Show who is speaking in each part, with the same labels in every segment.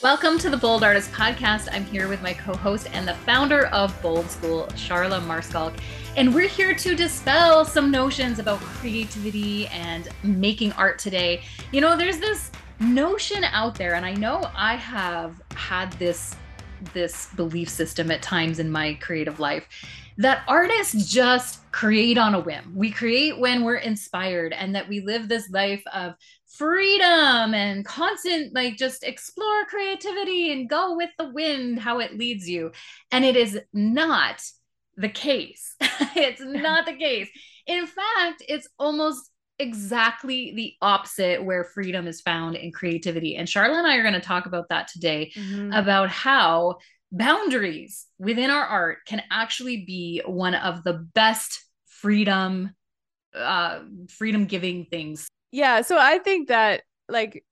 Speaker 1: Welcome to the Bold Artist Podcast. I'm here with my co host and the founder of Bold School, Charla Maarschalk. And we're here to dispel some notions about creativity and making art today. You know, there's this notion out there, and I know I have had this this belief system at times in my creative life that artists just create on a whim. We create when we're inspired, and that we live this life of freedom and constant, like just explore creativity and go with the wind, how it leads you. And it is not the case. it's not the case. In fact, it's almost exactly the opposite where freedom is found in creativity. And Charlotte and I are going to talk about that today mm-hmm. about how boundaries within our art can actually be one of the best freedom uh freedom giving things
Speaker 2: yeah so i think that like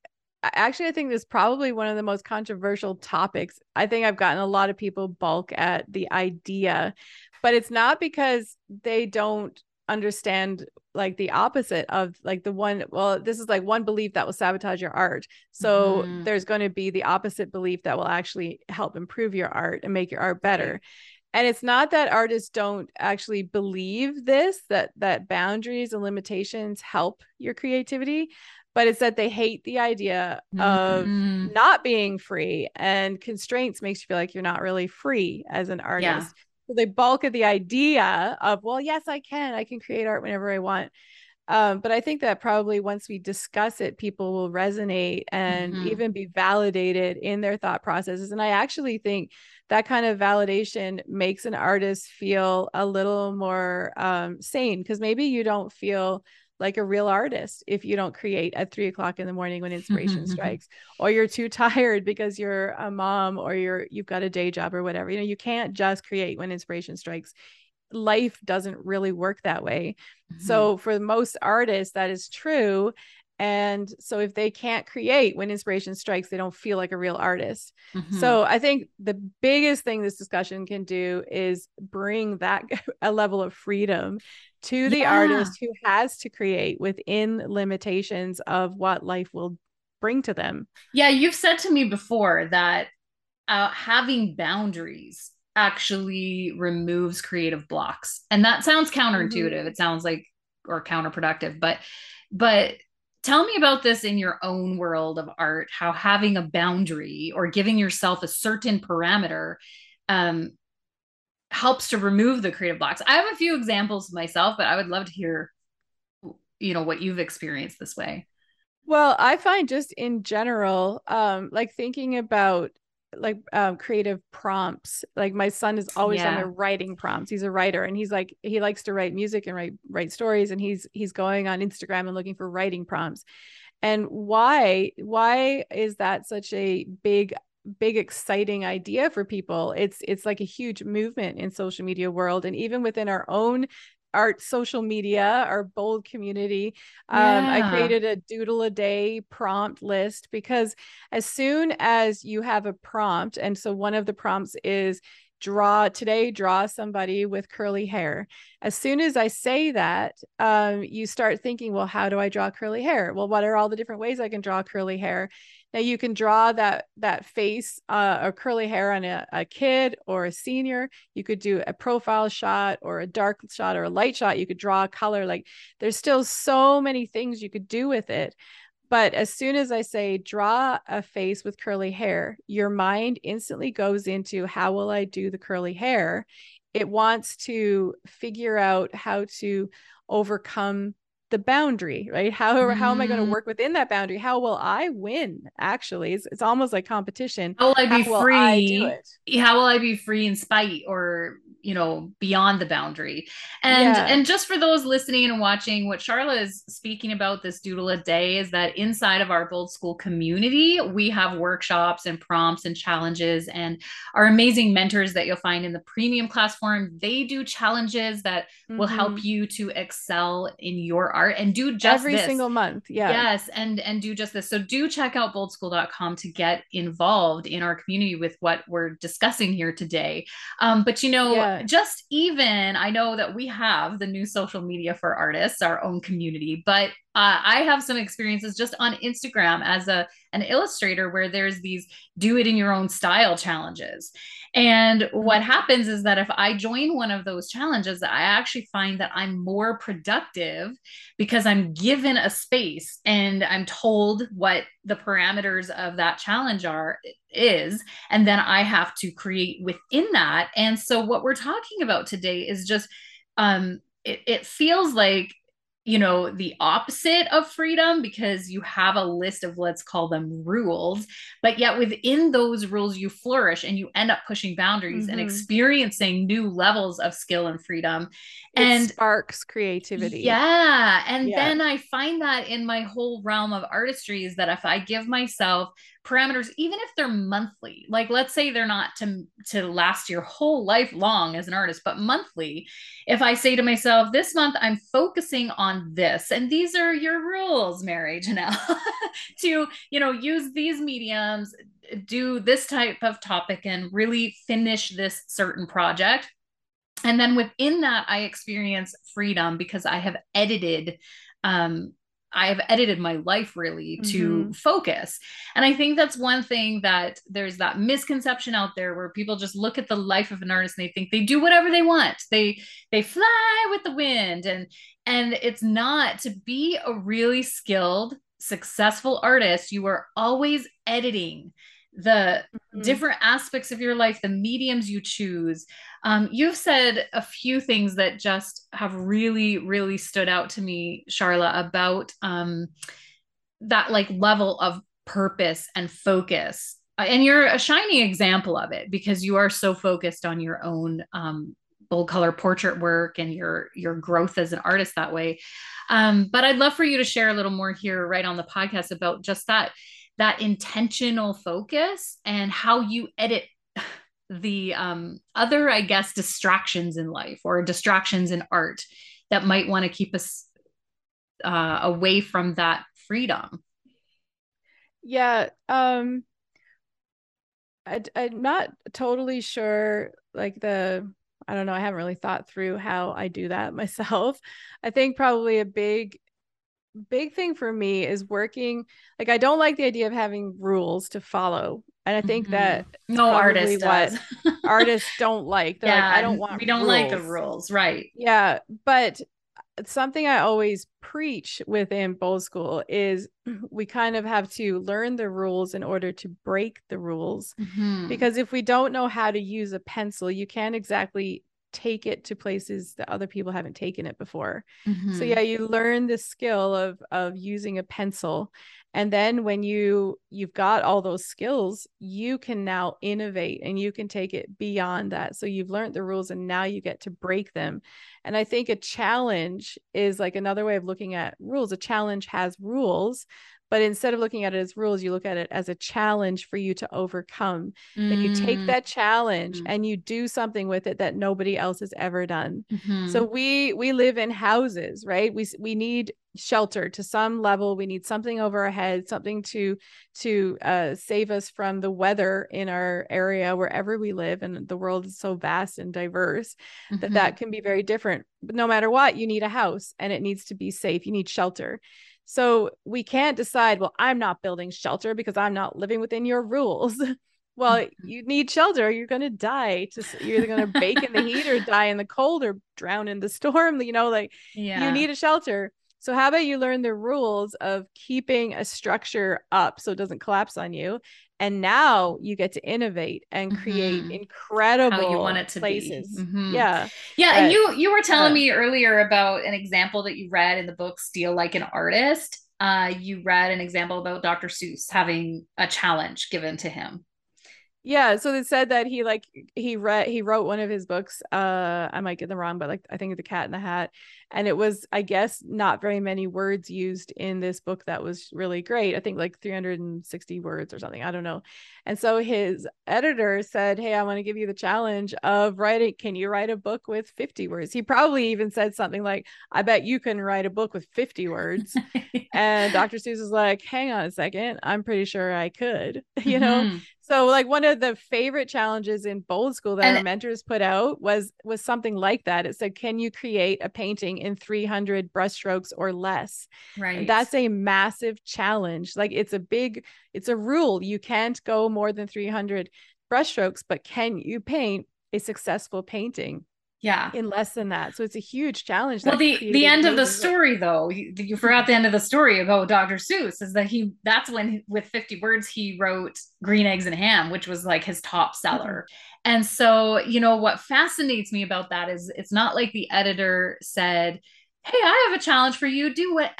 Speaker 2: actually i think this is probably one of the most controversial topics i think i've gotten a lot of people balk at the idea but it's not because they don't understand like the opposite of like the one well this is like one belief that will sabotage your art so mm-hmm. there's going to be the opposite belief that will actually help improve your art and make your art better. And it's not that artists don't actually believe this that that boundaries and limitations help your creativity but it's that they hate the idea of mm-hmm. not being free and constraints makes you feel like you're not really free as an artist yeah. So they balk at the idea of, well, yes, I can. I can create art whenever I want. Um, but I think that probably once we discuss it, people will resonate and mm-hmm. even be validated in their thought processes. And I actually think that kind of validation makes an artist feel a little more um, sane because maybe you don't feel like a real artist if you don't create at three o'clock in the morning when inspiration strikes or you're too tired because you're a mom or you're you've got a day job or whatever you know you can't just create when inspiration strikes life doesn't really work that way mm-hmm. so for most artists that is true and so if they can't create when inspiration strikes they don't feel like a real artist mm-hmm. so i think the biggest thing this discussion can do is bring that a level of freedom to the yeah. artist who has to create within limitations of what life will bring to them.
Speaker 1: Yeah, you've said to me before that uh, having boundaries actually removes creative blocks. And that sounds counterintuitive. Mm-hmm. It sounds like or counterproductive, but but tell me about this in your own world of art how having a boundary or giving yourself a certain parameter um, helps to remove the creative blocks. I have a few examples myself, but I would love to hear you know what you've experienced this way.
Speaker 2: Well, I find just in general um like thinking about like um, creative prompts. Like my son is always yeah. on the writing prompts. He's a writer and he's like he likes to write music and write write stories and he's he's going on Instagram and looking for writing prompts. And why why is that such a big big exciting idea for people it's it's like a huge movement in social media world and even within our own art social media our bold community. Yeah. um, i created a doodle a day prompt list because as soon as you have a prompt and so one of the prompts is draw today draw somebody with curly hair. As soon as i say that um, you start thinking well how do i draw curly hair? Well what are all the different ways i can draw curly hair now you can draw that that face uh, or curly hair on a, a kid or a senior. You could do a profile shot or a dark shot or a light shot. You could draw a color. Like there's still so many things you could do with it. But as soon as I say draw a face with curly hair, your mind instantly goes into how will I do the curly hair? It wants to figure out how to overcome the boundary right? How mm-hmm. how am i going to mm-hmm. work within that boundary? How will i win actually? It's, it's almost like competition.
Speaker 1: How will i be how free? I how will i be free in spite or you know beyond the boundary and yeah. and just for those listening and watching what charla is speaking about this doodle a day is that inside of our bold school community we have workshops and prompts and challenges and our amazing mentors that you'll find in the premium class forum they do challenges that mm-hmm. will help mm-hmm. you to excel in your art and do just
Speaker 2: every
Speaker 1: this.
Speaker 2: single month yeah
Speaker 1: yes and and do just this so do check out boldschool.com to get involved in our community with what we're discussing here today um but you know
Speaker 2: yeah
Speaker 1: Just even, I know that we have the new social media for artists, our own community, but uh, I have some experiences just on Instagram as a an illustrator where there's these do it in your own style challenges. And what mm-hmm. happens is that if I join one of those challenges, I actually find that I'm more productive because I'm given a space and I'm told what the parameters of that challenge are is and then I have to create within that. And so what we're talking about today is just um it, it feels like you know the opposite of freedom because you have a list of let's call them rules but yet within those rules you flourish and you end up pushing boundaries mm-hmm. and experiencing new levels of skill and freedom
Speaker 2: it and sparks creativity
Speaker 1: yeah and yeah. then i find that in my whole realm of artistry is that if i give myself parameters even if they're monthly like let's say they're not to to last your whole life long as an artist but monthly if i say to myself this month i'm focusing on this and these are your rules mary janelle to you know use these mediums do this type of topic and really finish this certain project and then within that i experience freedom because i have edited um, I have edited my life really to mm-hmm. focus. And I think that's one thing that there's that misconception out there where people just look at the life of an artist and they think they do whatever they want. They they fly with the wind and and it's not to be a really skilled successful artist you are always editing the mm-hmm. different aspects of your life, the mediums you choose. Um, you've said a few things that just have really, really stood out to me, Charla, about um, that like level of purpose and focus. Uh, and you're a shining example of it because you are so focused on your own um, bold color portrait work and your your growth as an artist that way. Um, but I'd love for you to share a little more here, right on the podcast, about just that that intentional focus and how you edit the um, other, I guess, distractions in life or distractions in art that might want to keep us uh, away from that freedom.
Speaker 2: Yeah. Um, I, I'm not totally sure, like the, I don't know, I haven't really thought through how I do that myself. I think probably a big big thing for me is working like I don't like the idea of having rules to follow. And I think mm-hmm. that
Speaker 1: no artist what
Speaker 2: artists don't like. They're yeah, like, I don't want
Speaker 1: we don't
Speaker 2: rules.
Speaker 1: like the rules, right?
Speaker 2: Yeah. But something I always preach within Bold School is we kind of have to learn the rules in order to break the rules. Mm-hmm. Because if we don't know how to use a pencil, you can't exactly take it to places that other people haven't taken it before. Mm-hmm. So yeah, you learn the skill of of using a pencil and then when you you've got all those skills, you can now innovate and you can take it beyond that. So you've learned the rules and now you get to break them. And I think a challenge is like another way of looking at rules. A challenge has rules, but instead of looking at it as rules you look at it as a challenge for you to overcome mm. then you take mm. that challenge mm. and you do something with it that nobody else has ever done mm-hmm. so we we live in houses right we we need shelter to some level we need something over our head something to to uh, save us from the weather in our area wherever we live and the world is so vast and diverse mm-hmm. that that can be very different but no matter what you need a house and it needs to be safe you need shelter so we can't decide, well, I'm not building shelter because I'm not living within your rules. well, mm-hmm. you need shelter. You're going to die. To, you're either going to bake in the heat or die in the cold or drown in the storm. You know, like yeah. you need a shelter. So how about you learn the rules of keeping a structure up so it doesn't collapse on you and now you get to innovate and create mm-hmm. incredible How you want it to places.
Speaker 1: Be. Mm-hmm.
Speaker 2: Yeah,
Speaker 1: yeah. But, and you you were telling uh, me earlier about an example that you read in the book "Steal Like an Artist." Uh, you read an example about Dr. Seuss having a challenge given to him
Speaker 2: yeah so they said that he like he read he wrote one of his books uh i might get them wrong but like i think the cat in the hat and it was i guess not very many words used in this book that was really great. I think like 360 words or something i don't know. And so his editor said hey i want to give you the challenge of writing can you write a book with 50 words? He probably even said something like i bet you can write a book with 50 words. And dr seuss is like hang on a second i'm pretty sure i could you know? Mm-hmm. So like one of the favorite challenges in Bold School that and, our mentors put out was was something like that. It said, "Can you create a painting in 300 brushstrokes or less?"
Speaker 1: Right.
Speaker 2: And that's a massive challenge. Like it's a big it's a rule. You can't go more than 300 brushstrokes, but can you paint a successful painting?
Speaker 1: Yeah.
Speaker 2: in less than that. So it's a huge challenge
Speaker 1: well the the end of the story though you, you, forgot the end of the story about dr seuss is that he that's when with 50 words he wrote green eggs and ham which was like his top seller. Mm-hmm. and so you know what fascinates me about that is it's not like the editor said hey i have a challenge for you. Do whatever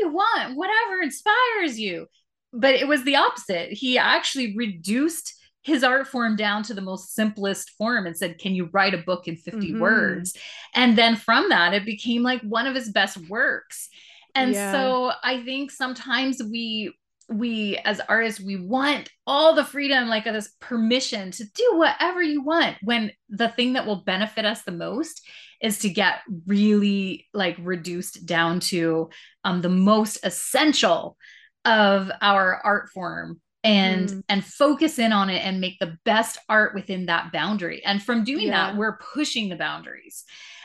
Speaker 1: you want whatever inspires you. But it was the opposite. He actually reduced his art form down to the most simplest form and said, Can you write a book in 50 mm-hmm. words? And then from that, it became like one of his best works. And yeah. so I think sometimes we, we as artists we want all the freedom like this permission to do whatever you want when the thing that will benefit us the most is to get really like reduced down to um, the most essential of our art form and mm. and focus in on it and make the best art within that boundary and from doing yeah. that we're pushing the boundaries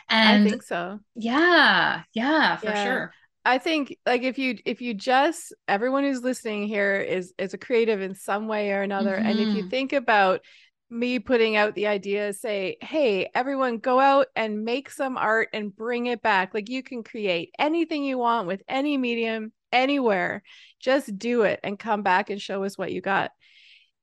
Speaker 1: and
Speaker 2: i think so
Speaker 1: yeah yeah for yeah. sure
Speaker 2: i think like if you if you just everyone who's listening here is is a creative in some way or another mm-hmm. and if you mm-hmm. think about me putting out the idea say hey everyone go out and make some art and bring it back like you can create anything you want with any medium anywhere just do it and come back and show us what you got.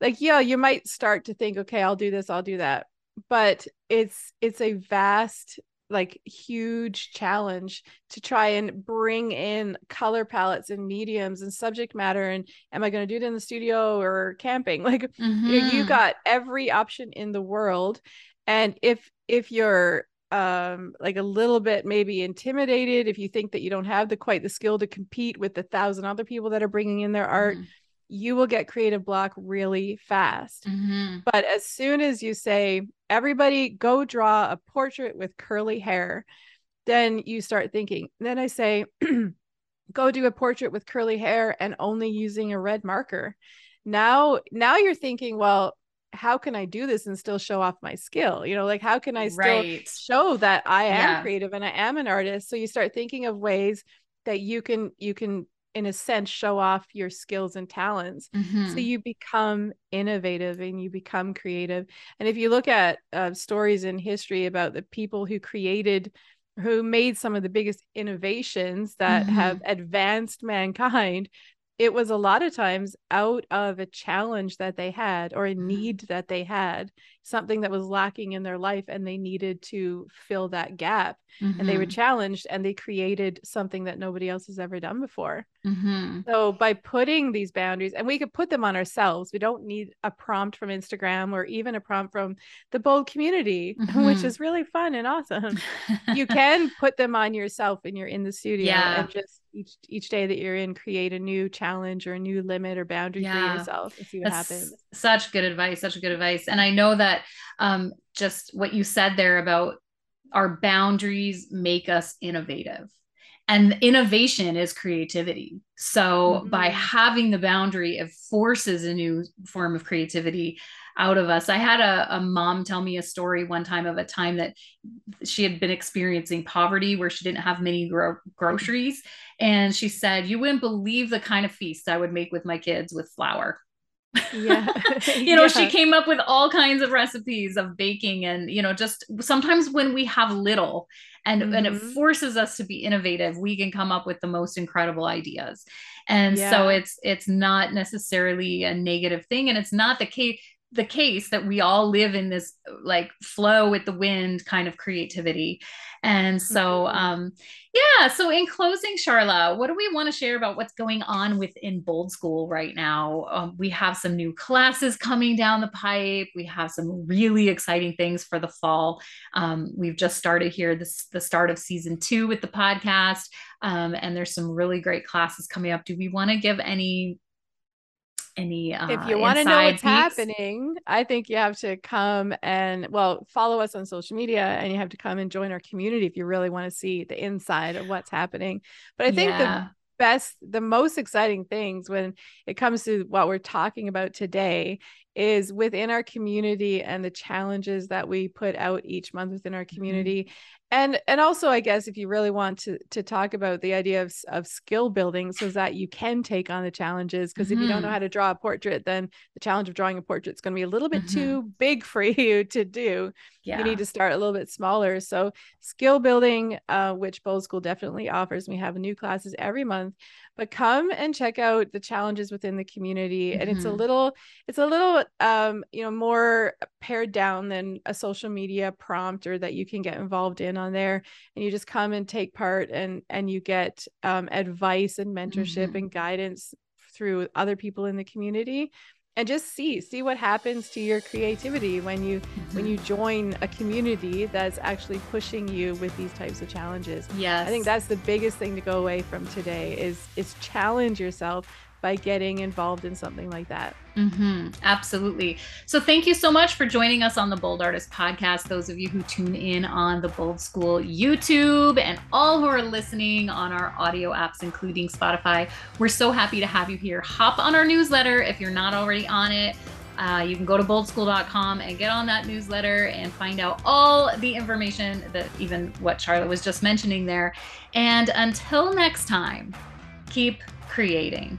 Speaker 2: Like yeah you might start to think okay i'll do this i'll do that but it's it's a vast like huge challenge to try and bring in color palettes and mediums and subject matter and am i going to do it in the studio or camping? Like mm-hmm. you, you got every option in the world. And if if you're um like a little bit maybe intimidated if you think that you don't have the quite the skill to compete with the thousand other people that are bringing in their art mm-hmm. you will get creative block really fast mm-hmm. but as soon as you say everybody go draw a portrait with curly hair then you start thinking then i say go do a portrait with curly hair and only using a red marker now now you're thinking well how can I do this and still show off my skill? You know, like how can I still right. show that I am yeah. creative and I am an artist? So you start thinking of ways that you can you can in a sense show off your skills and talents mm-hmm. so you become innovative and you become creative and if you look at uh, stories in history about the people who created who made some of the biggest innovations that mm-hmm. have advanced mankind it was a lot of times out of a challenge that they had or a mm-hmm. need that they had something that was lacking in their life and they needed to fill that gap mm-hmm. and they were mm-hmm. challenged and they created something that nobody else has ever done before mm-hmm. so by putting these boundaries and we could put them on ourselves we don't need a prompt from instagram or even a prompt from the bold community mm-hmm. which is really fun and awesome you can put them on yourself when you're in the studio yeah. and just each each day that you're in create a new challenge or a new limit or boundary yeah. for yourself and see what That's happens
Speaker 1: such good advice such good advice. And i know that um, just what you said there about our boundaries make us innovative and innovation is creativity. So mm-hmm. by having the boundary it forces a new form of creativity out of us. I had a, a, mom tell me a story one time of a time that she had been experiencing poverty where she didn't have many gro- groceries. And she said you wouldn't believe the kind of feast i would make with my kids with flour yeah you know yeah. she came up with all kinds of recipes of baking and you know just sometimes when we have little and mm-hmm. and it mm-hmm. forces us to be innovative we can come up with the most incredible ideas and yeah. so it's it's not necessarily a negative thing and it's not the case the case that we all live in this like flow with the wind kind of creativity. And so mm-hmm. um yeah so in closing charla what do we want to share about what's going on within bold school right now? Um, we have some new classes coming down the pipe. We have some really exciting things for the fall. Um, we've just started here this the start of season two with the podcast um, and there's some really great classes coming up. Do we want to give any any uh,
Speaker 2: if you want to know what's happening i think you have to come and well follow us on social media and you have to come and join our community if you really want to see the inside of what's happening but i think yeah. best, the most exciting things when it comes to what we're talking about today is within our community and the challenges that we put out each month within our mm-hmm. community. Mm-hmm and and also i guess if you really want to to talk about the idea of, of skill building so that you can take on the challenges because mm-hmm. if you don't know mm-hmm. how to draw a portrait then the challenge of drawing a portrait is going to be a little bit mm-hmm. too big for you to do yeah. you need to start a little bit smaller so skill building uh, which bold school definitely offers we have new classes every month but come and check out the challenges within the community mm-hmm. and it's a mm-hmm. little it's a little um you know more pared down than a social media prompt or that you can get involved in on there and you just come and take part and and you get um, advice and mentorship mm-hmm. and guidance through other people in the community and just see see what happens to your creativity when you mm-hmm. when you join a community that's actually pushing you with these types of challenges
Speaker 1: yes
Speaker 2: i think that's the biggest thing to go away from today is is challenge yourself by getting involved in something like that.
Speaker 1: Mm-hmm, absolutely. So, thank you so much for joining us on the Bold Artist podcast. Those of you who tune in on the Bold School YouTube and all who are listening on our audio apps, including Spotify, we're so happy to have you here. Hop on our newsletter if you're not already on it. Uh, you can go to boldschool.com and get on that newsletter and find out all the information that even what Charlotte was just mentioning there. And until next time, keep creating.